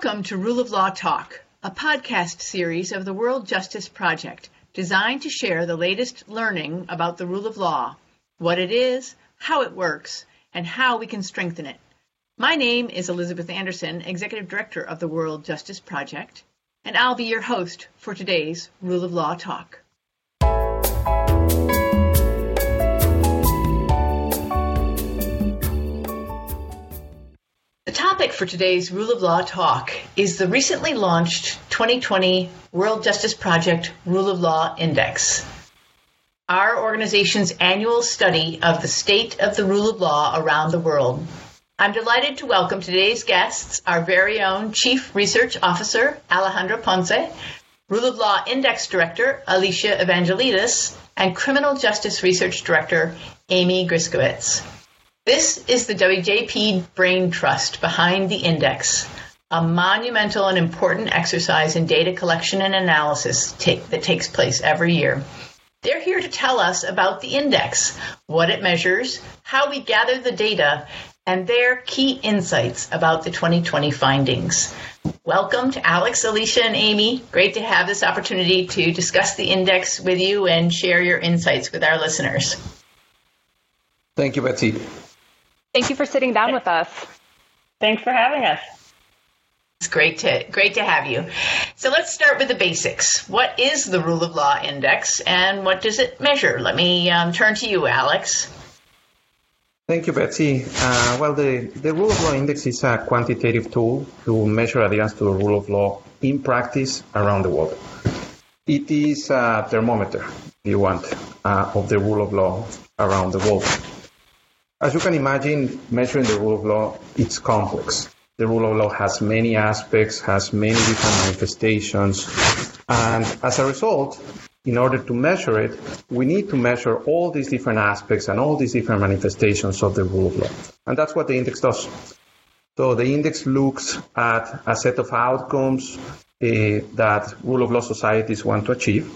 Welcome to Rule of Law Talk, a podcast series of the World Justice Project designed to share the latest learning about the rule of law, what it is, how it works, and how we can strengthen it. My name is Elizabeth Andersen, Executive Director of the World Justice Project, and I'll be your host for today's Rule of Law Talk. Topic for today's Rule of Law Talk is the recently launched 2020 World Justice Project Rule of Law Index. Our organization's annual study of the state of the rule of law around the world. I'm delighted to welcome today's guests, our very own Chief Research Officer, Alejandro Ponce, Rule of Law Index Director, Alicia Evangelides, and Criminal Justice Research Director, Amy Gryskiewicz. This is the WJP Brain Trust behind the index, a monumental and important exercise in data collection and analysis take, that takes place every year. They're here to tell us about the index, what it measures, how we gather the data, and their key insights about the 2020 findings. Welcome to Alex, Alicia, and Amy. Great to have this opportunity to discuss the index with you and share your insights with our listeners. Thank you, Betsy. Thank you for sitting down with us. Thanks for having us. It's great to great to have you. So let's start with the basics. What is the Rule of Law Index, and what does it measure? Let me um, turn to you, Alex. Thank you, Betsy. Uh, well, the, the Rule of Law Index is a quantitative tool to measure adherence to the rule of law in practice around the world. It is a thermometer, if you want, uh, of the rule of law around the world. As you can imagine, measuring the rule of law, it's complex. The rule of law has many aspects, has many different manifestations, and as a result, in order to measure it, we need to measure all these different aspects and all these different manifestations of the rule of law. And that's what the index does. So the index looks at a set of outcomes uh, that rule of law societies want to achieve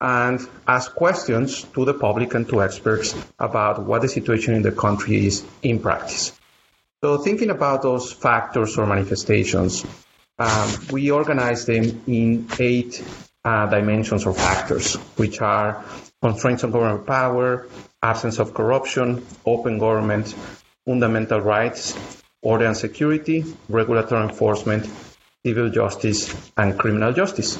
and ask questions to the public and to experts about what the situation in the country is in practice. So, thinking about those factors or manifestations, um, we organize them in eight uh, dimensions or factors, which are constraints on government power, absence of corruption, open government, fundamental rights, order and security, regulatory enforcement, civil justice, and criminal justice.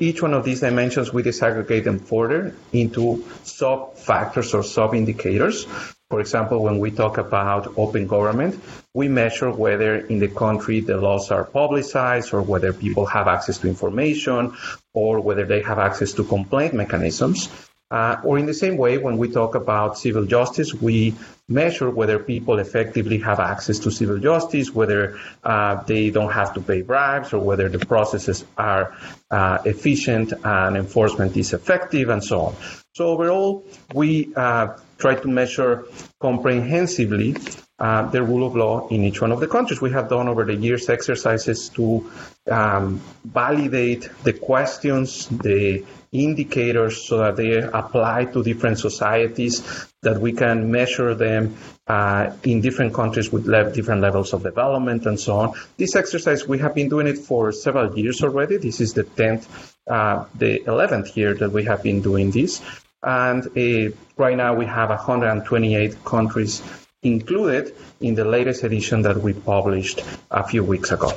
Each one of these dimensions, we disaggregate them further into sub factors or sub indicators. For example, when we talk about open government, we measure whether in the country the laws are publicized or whether people have access to information or whether they have access to complaint mechanisms. Uh, or in the same way, when we talk about civil justice, we measure whether people effectively have access to civil justice, whether uh, they don't have to pay bribes, or whether the processes are uh, efficient and enforcement is effective, and so on. So overall, we uh, try to measure comprehensively uh, the rule of law in each one of the countries. We have done over the years exercises to um, validate the questions, the indicators so that they apply to different societies, that we can measure them uh, in different countries with le- different levels of development and so on. This exercise, we have been doing it for several years already. This is the 10th, uh, the 11th year that we have been doing this. And uh, right now we have 128 countries included in the latest edition that we published a few weeks ago.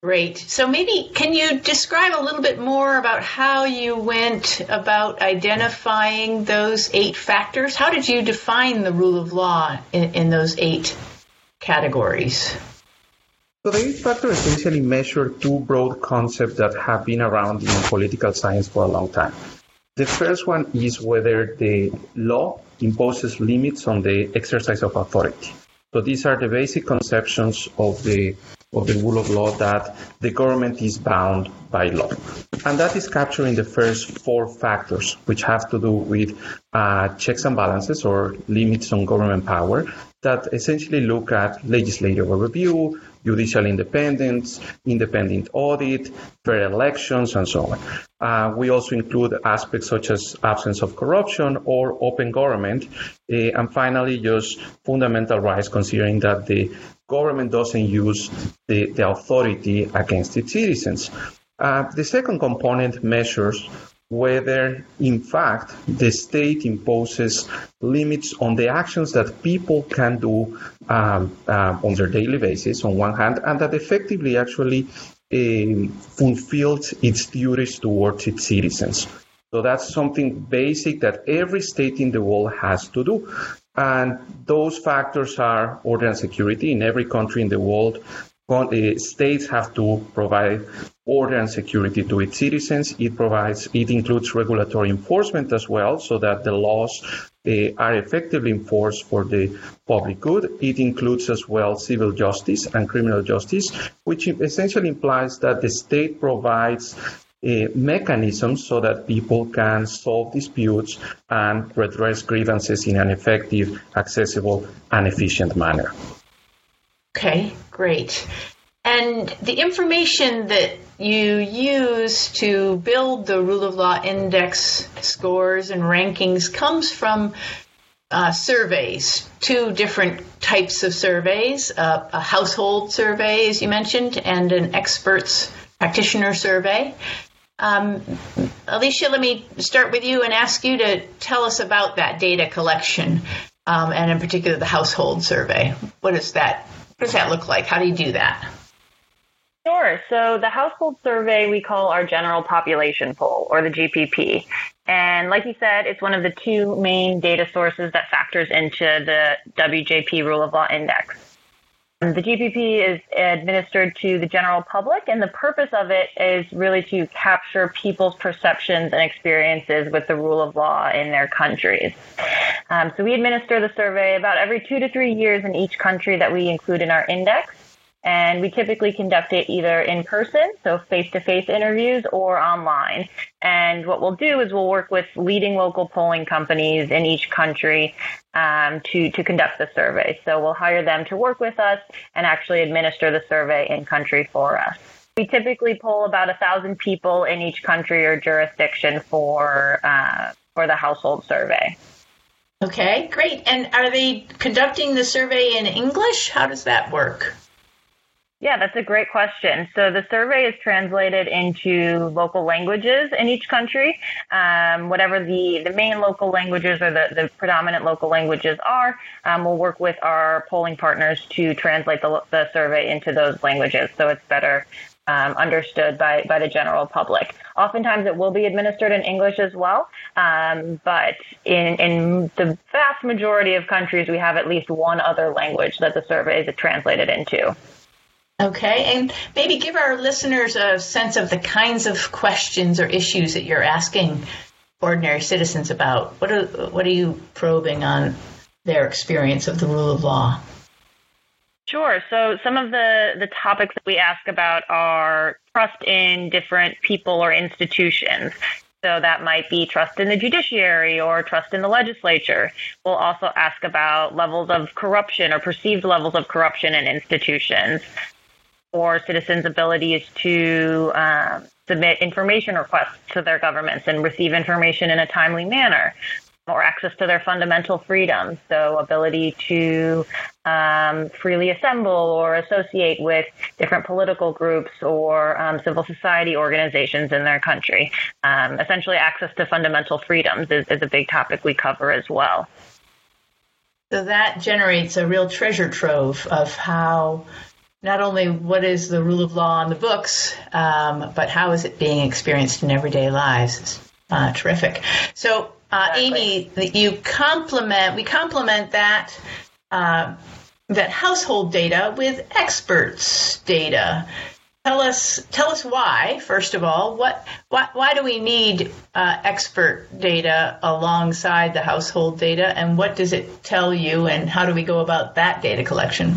Great. So maybe can you describe a little bit more about how you went about identifying those eight factors? How did you define the rule of law in, in those eight categories? So the eight factors essentially measure two broad concepts that have been around in political science for a long time. The first one is whether the law imposes limits on the exercise of authority. So these are the basic conceptions of the of the rule of law that the government is bound by law. And that is captured in the first four factors, which have to do with uh, checks and balances or limits on government power that essentially look at legislative review, judicial independence, independent audit, fair elections, and so on. Uh, we also include aspects such as absence of corruption or open government, uh, and finally, just fundamental rights, considering that the government doesn't use the, the authority against its citizens. Uh, the second component measures whether, in fact, the state imposes limits on the actions that people can do um, uh, on their daily basis, on one hand, and that effectively actually um, fulfills its duties towards its citizens. So that's something basic that every state in the world has to do. And those factors are order and security in every country in the world. States have to provide order and security to its citizens. It provides, it includes regulatory enforcement as well, so that the laws are effectively enforced for the public good. It includes as well civil justice and criminal justice, which essentially implies that the state provides uh, mechanisms so that people can solve disputes and redress grievances in an effective, accessible, and efficient manner. Okay, great. And the information that you use to build the rule of law index scores and rankings comes from uh, surveys, two different types of surveys uh, a household survey, as you mentioned, and an experts practitioner survey. Um, Alicia, let me start with you and ask you to tell us about that data collection, um, and in particular the household survey. What does that What does that look like? How do you do that? Sure. So the household survey we call our general population poll or the GPP. And like you said, it's one of the two main data sources that factors into the WJP Rule of Law Index. The GPP is administered to the general public, and the purpose of it is really to capture people's perceptions and experiences with the rule of law in their countries. Um, so we administer the survey about every two to three years in each country that we include in our index. And we typically conduct it either in person, so face to face interviews, or online. And what we'll do is we'll work with leading local polling companies in each country um, to, to conduct the survey. So we'll hire them to work with us and actually administer the survey in country for us. We typically poll about a thousand people in each country or jurisdiction for uh, for the household survey. Okay, great. And are they conducting the survey in English? How does that work? Yeah, that's a great question. So the survey is translated into local languages in each country, um, whatever the, the main local languages or the, the predominant local languages are. Um, we'll work with our polling partners to translate the, the survey into those languages so it's better um, understood by, by the general public. Oftentimes it will be administered in English as well, um, but in, in the vast majority of countries, we have at least one other language that the survey is translated into. Okay, and maybe give our listeners a sense of the kinds of questions or issues that you're asking ordinary citizens about. What are what are you probing on their experience of the rule of law? Sure. So some of the, the topics that we ask about are trust in different people or institutions. So that might be trust in the judiciary or trust in the legislature. We'll also ask about levels of corruption or perceived levels of corruption in institutions or citizens' abilities to um, submit information requests to their governments and receive information in a timely manner, or access to their fundamental freedoms. So, ability to um, freely assemble or associate with different political groups or um, civil society organizations in their country. Um, essentially, access to fundamental freedoms is, is a big topic we cover as well. So that generates a real treasure trove of how not only what is the rule of law on the books, um, but how is it being experienced in everyday lives? It's, uh, terrific. So, uh, exactly. Amy, you complement we complement that uh, that household data with experts data. Tell us tell us why. First of all, what why, why do we need uh, expert data alongside the household data, and what does it tell you, and how do we go about that data collection?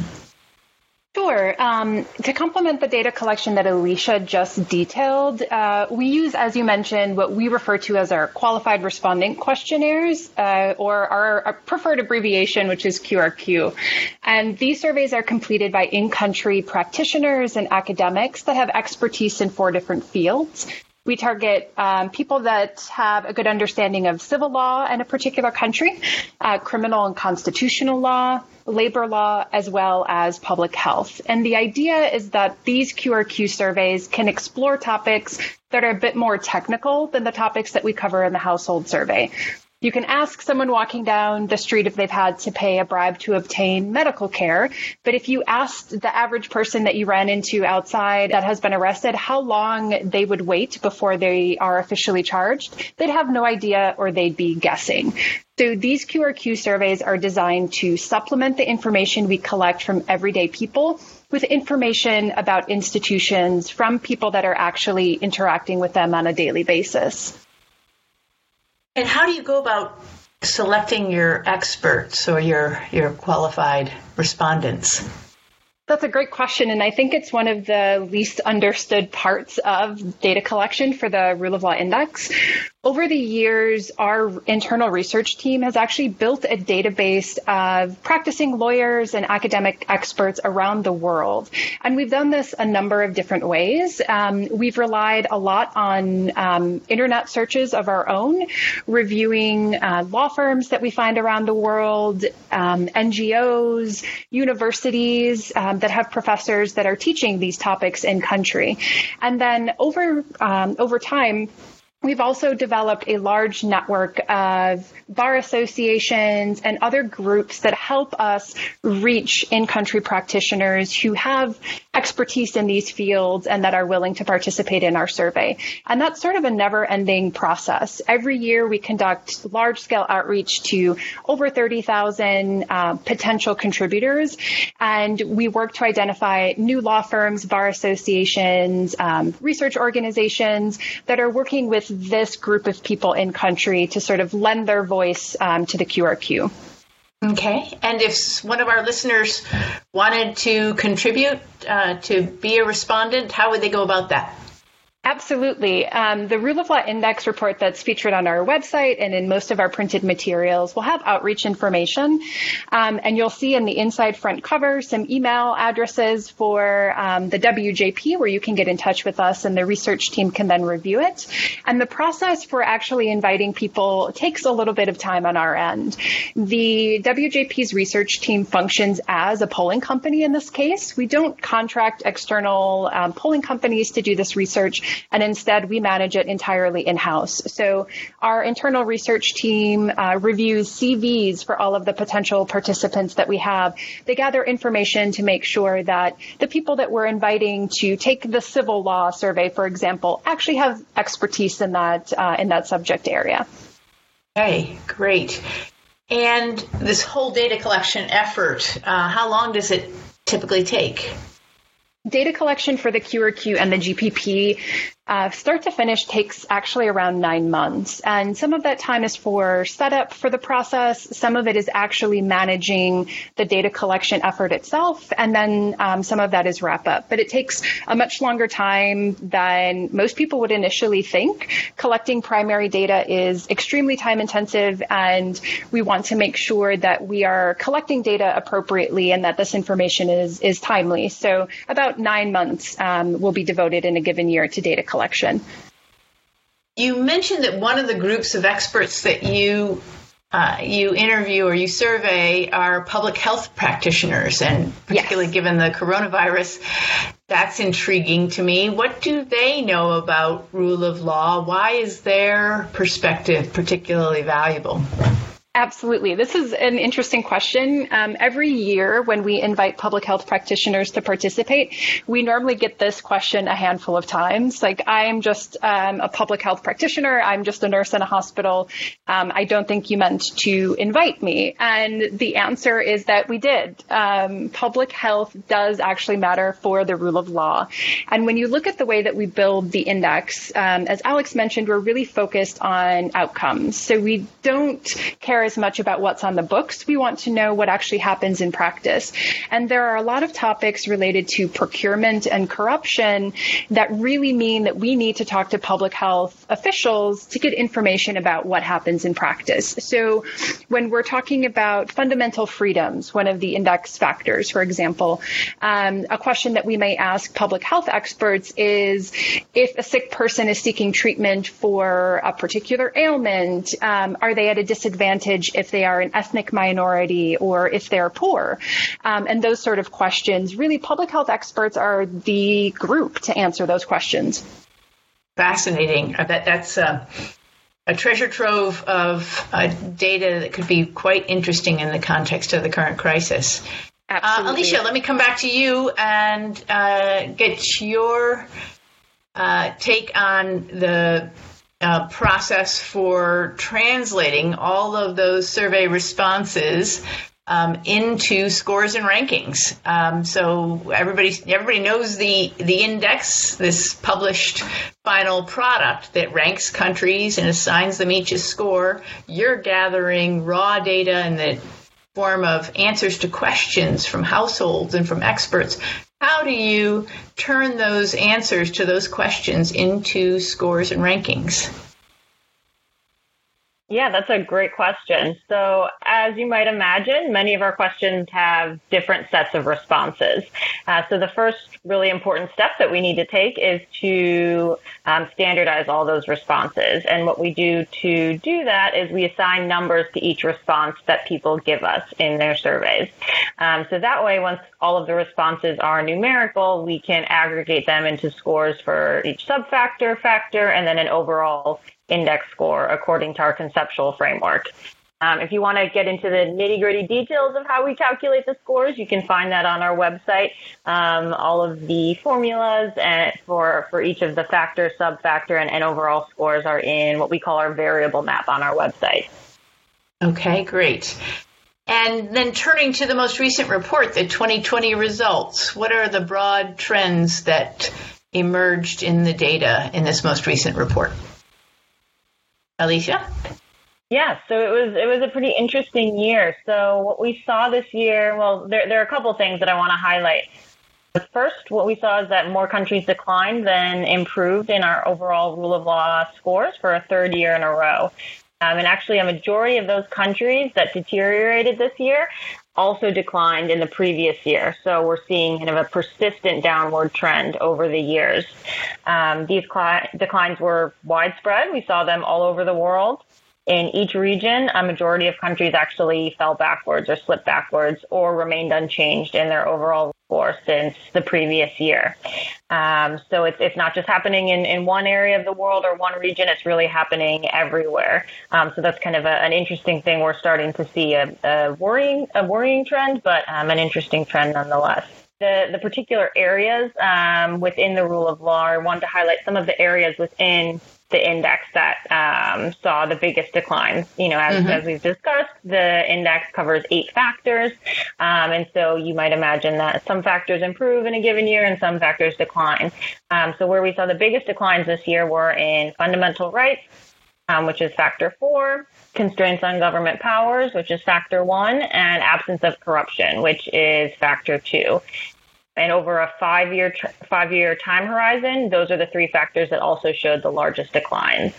Sure. Um, to complement the data collection that Alicia just detailed, uh, we use, as you mentioned, what we refer to as our qualified respondent questionnaires, uh, or our, our, preferred abbreviation, which is QRQ. And these surveys are completed by in-country practitioners and academics that have expertise in four different fields. We target um, people that have a good understanding of civil law in a particular country, uh, criminal and constitutional law, labor law, as well as public health. And the idea is that these QRQ surveys can explore topics that are a bit more technical than the topics that we cover in the household survey. You can ask someone walking down the street if they've had to pay a bribe to obtain medical care. But if you asked the average person that you ran into outside that has been arrested how long they would wait before they are officially charged, they'd have no idea or they'd be guessing. So these QRQ surveys are designed to supplement the information we collect from everyday people with information about institutions from people that are actually interacting with them on a daily basis. And how do you go about selecting your experts or your your qualified respondents? That's a great question. And I think it's one of the least understood parts of data collection for the Rule of Law Index. Over the years, our internal research team has actually built a database of practicing lawyers and academic experts around the world. And we've done this a number of different ways. Um, we've relied a lot on um, internet searches of our own, reviewing uh, law firms that we find around the world, um, NGOs, universities um, that have professors that are teaching these topics in country. And then over, um, over time, We've also developed a large network of bar associations and other groups that help us reach in-country practitioners who have expertise in these fields and that are willing to participate in our survey. And that's sort of a never-ending process. Every year we conduct large-scale outreach to over 30,000 uh, potential contributors, and we work to identify new law firms, bar associations, um, research organizations that are working with this group of people in country to sort of lend their voice um, to the QRQ. Okay. And if one of our listeners wanted to contribute uh, to be a respondent, how would they go about that? Absolutely. Um, the Rule of Law Index report that's featured on our website and in most of our printed materials will have outreach information. Um, and you'll see in the inside front cover some email addresses for um, the WJP where you can get in touch with us and the research team can then review it. And the process for actually inviting people takes a little bit of time on our end. The WJP's research team functions as a polling company in this case. We don't contract external um, polling companies to do this research and instead we manage it entirely in-house. So our internal research team uh, reviews CVs for all of the potential participants that we have. They gather information to make sure that the people that we're inviting to take the civil law survey, for example, actually have expertise in that uh, in that subject area. Okay, great. And this whole data collection effort, uh, how long does it typically take? Data collection for the QRQ and the GPP uh, start to finish takes actually around nine months. And some of that time is for setup for the process. Some of it is actually managing the data collection effort itself. And then um, some of that is wrap up. But it takes a much longer time than most people would initially think. Collecting primary data is extremely time intensive and we want to make sure that we are collecting data appropriately and that this information is, is timely. So about nine months um, will be devoted in a given year to data collection collection. You mentioned that one of the groups of experts that you uh, you interview or you survey are public health practitioners, and particularly yes. given the coronavirus, that's intriguing to me. What do they know about rule of law? Why is their perspective particularly valuable? Absolutely. This is an interesting question. Um, every year when we invite public health practitioners to participate, we normally get this question a handful of times. Like, I am just um, a public health practitioner. I'm just a nurse in a hospital. Um, I don't think you meant to invite me. And the answer is that we did. Um, public health does actually matter for the rule of law. And when you look at the way that we build the index, um, as Alex mentioned, we're really focused on outcomes. So we don't care care as much about what's on the books. We want to know what actually happens in practice. And there are a lot of topics related to procurement and corruption that really mean that we need to talk to public health officials to get information about what happens in practice. So when we're talking about fundamental freedoms, one of the index factors, for example, um, a question that we may ask public health experts is if a sick person is seeking treatment for a particular ailment, um, are they at a disadvantage if they are an ethnic minority or if they're poor? Um, and those sort of questions. Really, public health experts are the group to answer those questions. Fascinating. I bet that's. Uh a treasure trove of uh, data that could be quite interesting in the context of the current crisis. Uh, Alicia, let me come back to you and uh, get your uh, take on the uh, process for translating all of those survey responses um, into scores and rankings. Um, so everybody everybody knows the the index, this published final product that ranks countries and assigns them each a score. You're gathering raw data in the form of answers to questions from households and from experts. How do you turn those answers to those questions into scores and rankings? Yeah, that's a great question. So, as you might imagine, many of our questions have different sets of responses. Uh, so, the first really important step that we need to take is to um, standardize all those responses. And what we do to do that is we assign numbers to each response that people give us in their surveys. Um, so that way, once all of the responses are numerical, we can aggregate them into scores for each subfactor, factor, and then an overall index score according to our conceptual framework. Um, if you want to get into the nitty gritty details of how we calculate the scores, you can find that on our website. Um, all of the formulas and for, for each of the factor, sub-factor, and, and overall scores are in what we call our variable map on our website. Okay, great. And then turning to the most recent report, the 2020 results, what are the broad trends that emerged in the data in this most recent report? Alicia? Yeah, so it was it was a pretty interesting year. So what we saw this year, well, there there are a couple things that I want to highlight. First, what we saw is that more countries declined than improved in our overall rule of law scores for a third year in a row. Um, and actually, a majority of those countries that deteriorated this year also declined in the previous year. So we're seeing kind of a persistent downward trend over the years. Um, these cl- declines were widespread. We saw them all over the world. In each region, a majority of countries actually fell backwards or slipped backwards or remained unchanged in their overall score since the previous year. Um, so it's, it's not just happening in, in one area of the world or one region, it's really happening everywhere. Um, so that's kind of a, an interesting thing. We're starting to see a, a worrying, a worrying trend, but um, an interesting trend nonetheless the, the particular areas um, within the rule of law. I wanted to highlight some of the areas within the index that um, saw the biggest declines. You know, as, mm-hmm. as, we've discussed, the index covers eight factors. Um, and so you might imagine that some factors improve in a given year and some factors decline. Um, so where we saw the biggest declines this year were in fundamental rights, um, which is factor four, constraints on government powers, which is factor one, and absence of corruption, which is factor two and over a five year five year time horizon, those are the three factors that also showed the largest declines.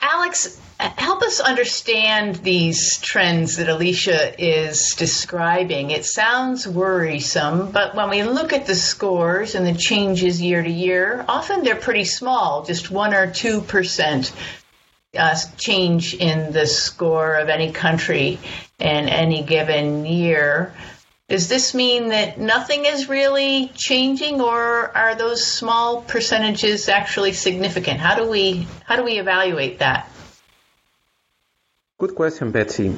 Alex, help us understand these trends that Alicia is describing. It sounds worrisome, but when we look at the scores and the changes year to year, often they're pretty small, just one or two percent uh, change in the score of any country in any given year. Does this mean that nothing is really changing, or are those small percentages actually significant? How do we how do we evaluate that? Good question, Betsy.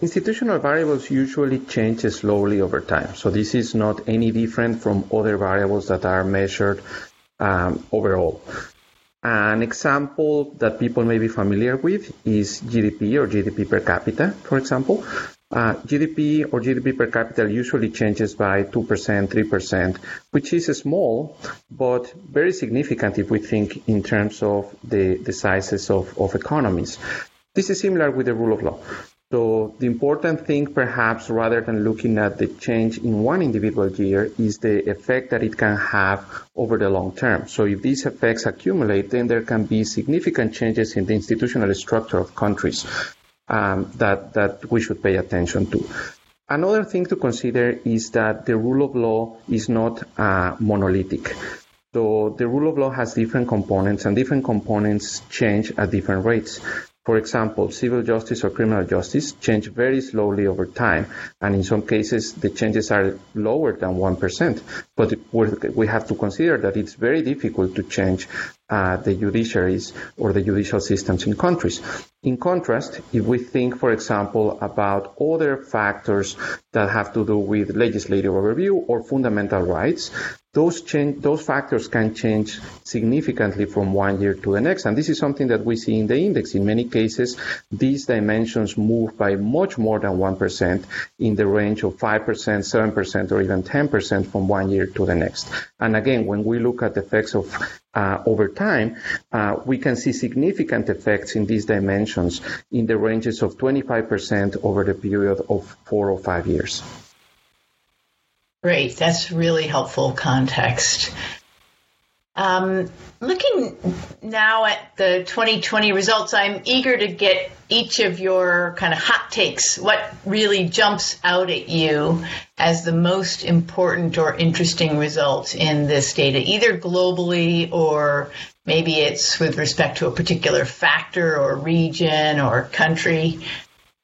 Institutional variables usually change slowly over time, so this is not any different from other variables that are measured um, overall. An example that people may be familiar with is GDP or GDP per capita, for example. Uh, GDP or GDP per capita usually changes by 2%, 3%, which is small, but very significant if we think in terms of the, the sizes of, of economies. This is similar with the rule of law. So the important thing, perhaps, rather than looking at the change in one individual year, is the effect that it can have over the long term. So if these effects accumulate, then there can be significant changes in the institutional structure of countries um, that that we should pay attention to. Another thing to consider is that the rule of law is not uh, monolithic. So the rule of law has different components, and different components change at different rates. For example, civil justice or criminal justice change very slowly over time, and in some cases the changes are lower than 1%. But we have to consider that it's very difficult to change uh, the judiciaries or the judicial systems in countries. In contrast, if we think, for example, about other factors that have to do with legislative overview or fundamental rights, those change, those factors can change significantly from one year to the next. And this is something that we see in the index. In many cases, these dimensions move by much more than 1% in the range of 5%, 7%, or even 10% from one year to the next. And again, when we look at the effects of uh, over time, uh, we can see significant effects in these dimensions in the ranges of 25% over the period of four or five years. Great. That's really helpful context. Um, looking now at the 2020 results, I'm eager to get each of your kind of hot takes. What really jumps out at you as the most important or interesting result in this data, either globally or maybe it's with respect to a particular factor or region or country?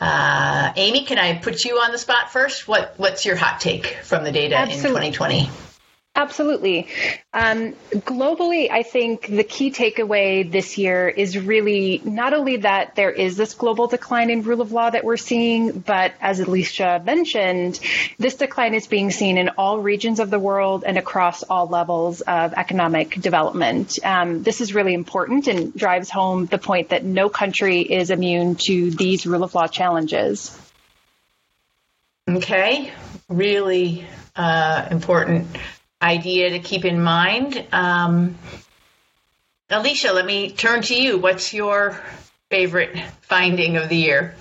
Uh, Amy, can I put you on the spot first? What What's your hot take from the data Absolutely. in 2020? Absolutely. Um, globally, I think the key takeaway this year is really not only that there is this global decline in rule of law that we're seeing, but as Alicia mentioned, this decline is being seen in all regions of the world and across all levels of economic development. Um, this is really important and drives home the point that no country is immune to these rule of law challenges. Okay, really uh, important idea to keep in mind. Um, Alicia, let me turn to you. What's your favorite finding of the year?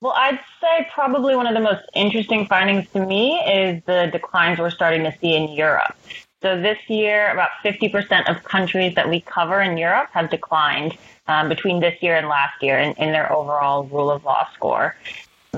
Well, I'd say probably one of the most interesting findings to me is the declines we're starting to see in Europe. So this year, about 50% of countries that we cover in Europe have declined um, between this year and last year in, in their overall rule of law score.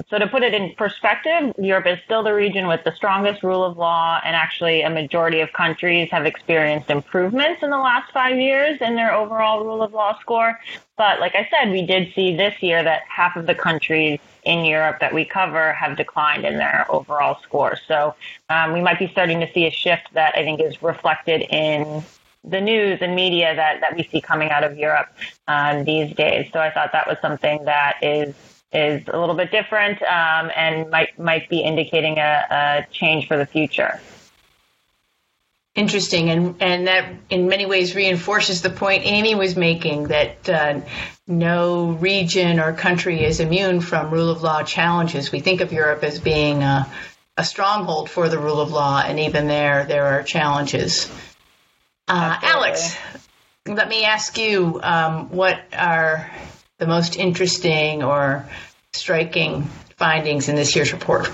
So to put it in perspective, Europe is still the region with the strongest rule of law, and actually a majority of countries have experienced improvements in the last five years in their overall rule of law score. But like I said, we did see this year that half of the countries in Europe that we cover have declined in their overall score. So um, we might be starting to see a shift that I think is reflected in the news and media that, that we see coming out of Europe um, these days. So I thought that was something that is is a little bit different um, and might might be indicating a, a, change for the future. Interesting, and and that in many ways reinforces the point Amy was making that uh, no region or country is immune from rule of law challenges. We think of Europe as being a, a stronghold for the rule of law, and even there there are challenges. Uh, Alex, let me ask you, um, what are the most interesting or striking findings in this year's report?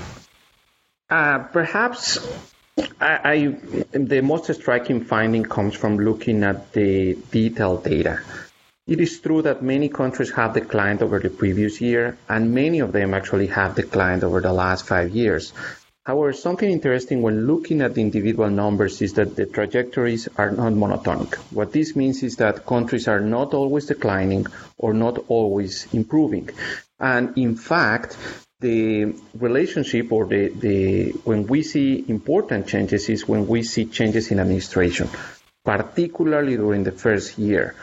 Uh, perhaps I, I, the most striking finding comes from looking at the detailed data. It is true that many countries have declined over the previous year, and many of them actually have declined over the last five years. However, something interesting when looking at the individual numbers is that the trajectories are not monotonic. What this means is that countries are not always declining or not always improving. And in fact, the relationship or the, the when we see important changes is when we see changes in administration, particularly during the first year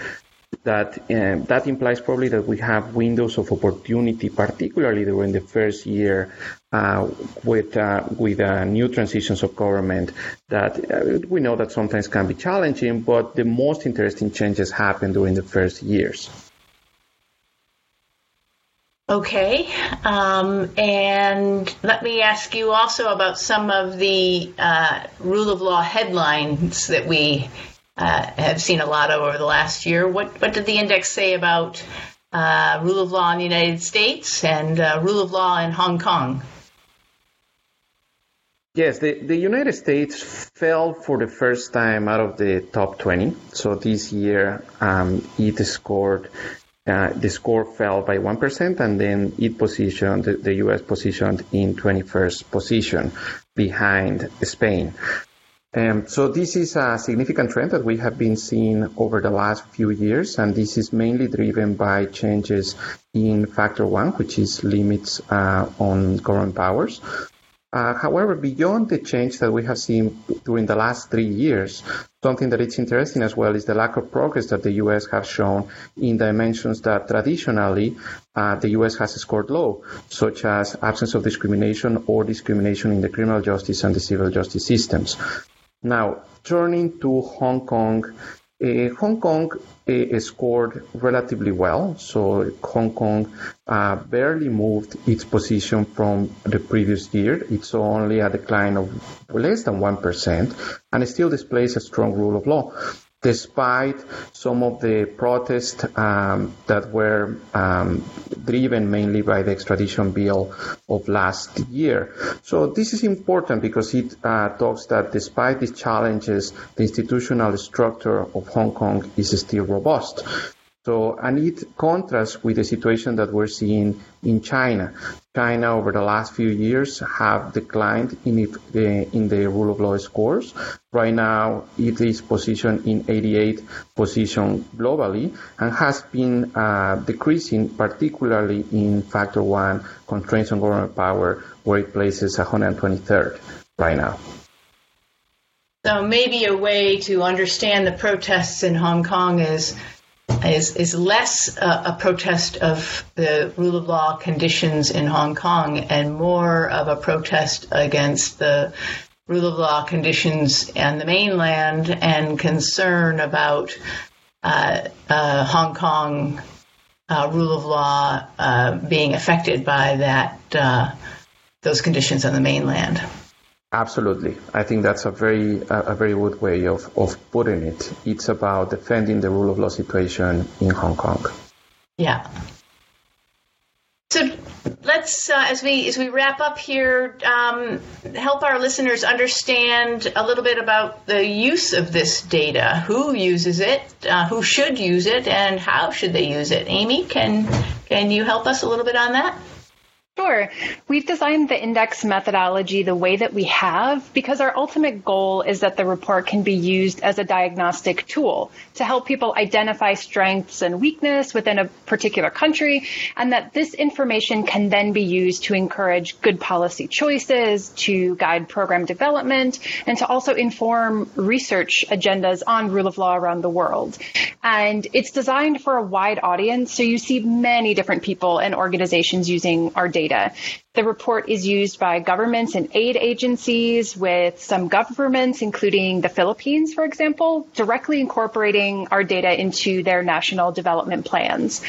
that uh, that implies probably that we have windows of opportunity, particularly during the first year uh, with uh, with uh, new transitions of government. That uh, we know that sometimes can be challenging, but the most interesting changes happen during the first years. Okay, um, and let me ask you also about some of the uh, rule of law headlines that we uh, have seen a lot of over the last year. What what did the index say about uh, rule of law in the United States and uh, rule of law in Hong Kong. Yes, the, the United States fell for the first time out of the top 20. So this year um, it scored, uh, the score fell by 1%, and then it positioned, the, US positioned in 21st position behind Spain. Um, so this is a significant trend that we have been seeing over the last few years, and this is mainly driven by changes in Factor One, which is limits uh, on government powers. Uh, however, beyond the change that we have seen during the last three years, something that is interesting as well is the lack of progress that the U.S. has shown in dimensions that traditionally uh, the U.S. has scored low, such as absence of discrimination or discrimination in the criminal justice and the civil justice systems. Now, turning to Hong Kong, uh, Hong Kong uh, scored relatively well, so Hong Kong uh, barely moved its position from the previous year. It saw only a decline of less than 1% and still displays a strong rule of law despite some of the protests um, that were um, driven mainly by the extradition bill of last year. So this is important because it uh, talks that despite these challenges, the institutional structure of Hong Kong is still robust. So, and it contrasts with the situation that we're seeing in China. China over the last few years have declined in, it, in the rule of law scores. Right now, it is positioned in 88 position globally and has been uh, decreasing, particularly in factor one constraints on government power, where it places 123rd right now. So maybe a way to understand the protests in Hong Kong is is is less uh, a protest of the rule of law conditions in Hong Kong and more of a protest against the rule of law conditions on the mainland and concern about uh, uh, Hong Kong uh, rule of law uh, being affected by that uh, those conditions on the mainland. Absolutely. I think that's a very a very good way of, of putting it. It's about defending the rule of law situation in Hong Kong. Yeah. So let's, uh, as we as we wrap up here, um, help our listeners understand a little bit about the use of this data. Who uses it? Uh, who should use it? And how should they use it? Amy, can can you help us a little bit on that? Sure. We've designed the index methodology the way that we have because our ultimate goal is that the report can be used as a diagnostic tool to help people identify strengths and weakness within a particular country, and that this information can then be used to encourage good policy choices, to guide program development, and to also inform research agendas on rule of law around the world. And it's designed for a wide audience, so you see many different people and organizations using our data data. The report is used by governments and aid agencies, with some governments, including the Philippines, for example, directly incorporating our data into their national development plans.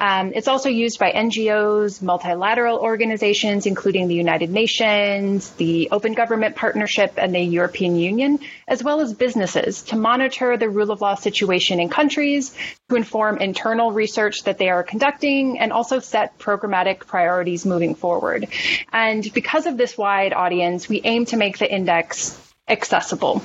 Um, it's also used by NGOs, multilateral organizations, including the United Nations, the Open Government Partnership, and the European Union, as well as businesses to monitor the rule of law situation in countries, to inform internal research that they are conducting, and also set programmatic priorities moving forward. And because of this wide audience, we aim to make the index accessible.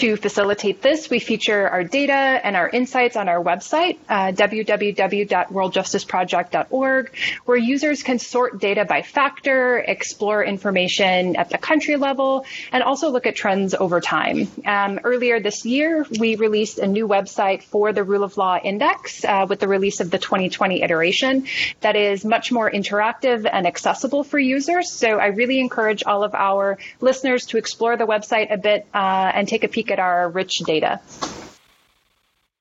To facilitate this, we feature our data and our insights on our website, uh, www.worldjusticeproject.org, where users can sort data by factor, explore information at the country level, and also look at trends over time. Um, earlier this year, we released a new website for the Rule of Law Index uh, with the release of the 2020 iteration that is much more interactive and accessible for users. So I really encourage all of our listeners to explore the website a bit uh, and take a peek at our rich data.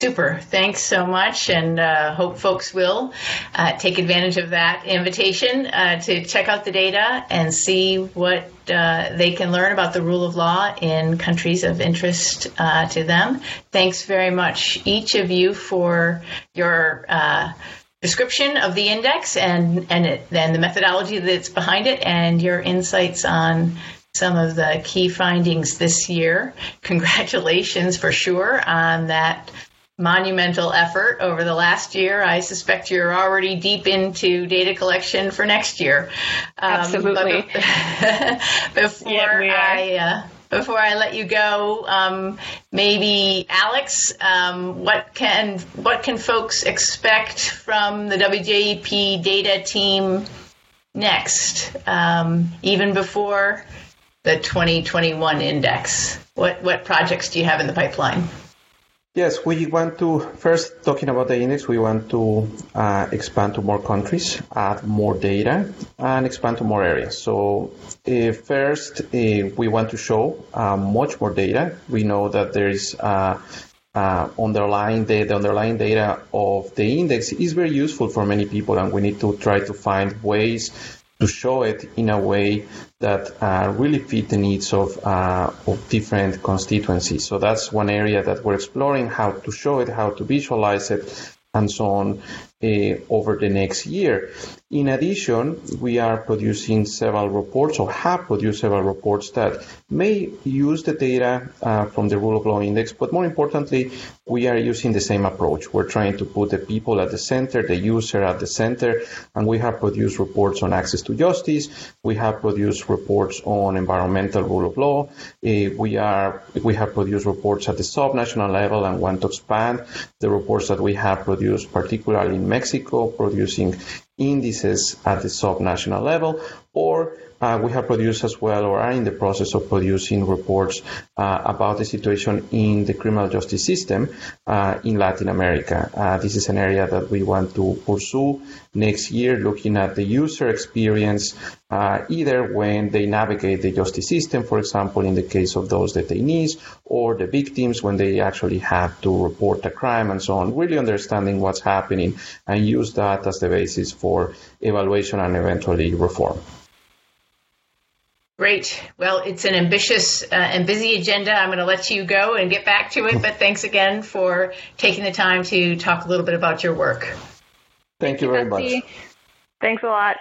Super. Thanks so much, and uh, hope folks will uh, take advantage of that invitation uh, to check out the data and see what uh, they can learn about the rule of law in countries of interest uh, to them. Thanks very much, each of you, for your uh, description of the index and and, and the methodology that's behind it, and your insights on some of the key findings this year. Congratulations for sure on that monumental effort over the last year. I suspect you're already deep into data collection for next year. Um, Absolutely. before yeah, I. Uh, before I let you go, um, maybe Alex, um, what can what can folks expect from the WJEP data team next, um, even before the 2021 index? What what projects do you have in the pipeline? Yes, we want to first talking about the index. We want to uh, expand to more countries, add more data, and expand to more areas. So uh, first, uh, we want to show uh, much more data. We know that there is uh, uh, underlying data, the underlying data of the index is very useful for many people, and we need to try to find ways to show it in a way that uh, really fit the needs of, uh, of different constituencies. So that's one area that we're exploring how to show it, how to visualize it, and so on uh, over the next year. In addition, we are producing several reports or have produced several reports that may use the data uh, from the rule of law index, but more importantly, we are using the same approach. We're trying to put the people at the center, the user at the center, and we have produced reports on access to justice. We have produced reports on environmental rule of law. Uh, we are we have produced reports at the subnational level and want to expand the reports that we have produced, particularly in Mexico, producing indices at the subnational level, or uh, we have produced as well or are in the process of producing reports uh, about the situation in the criminal justice system uh, in Latin America. Uh, this is an area that we want to pursue next year, looking at the user experience, uh, either when they navigate the justice system, for example, in the case of those detainees, or the victims when they actually have to report a crime and so on, really understanding what's happening and use that as the basis for evaluation and eventually reform. Great. Well, it's an ambitious uh, and busy agenda. I'm going to let you go and get back to it, but thanks again for taking the time to talk a little bit about your work. Thank you very much. Thanks a lot.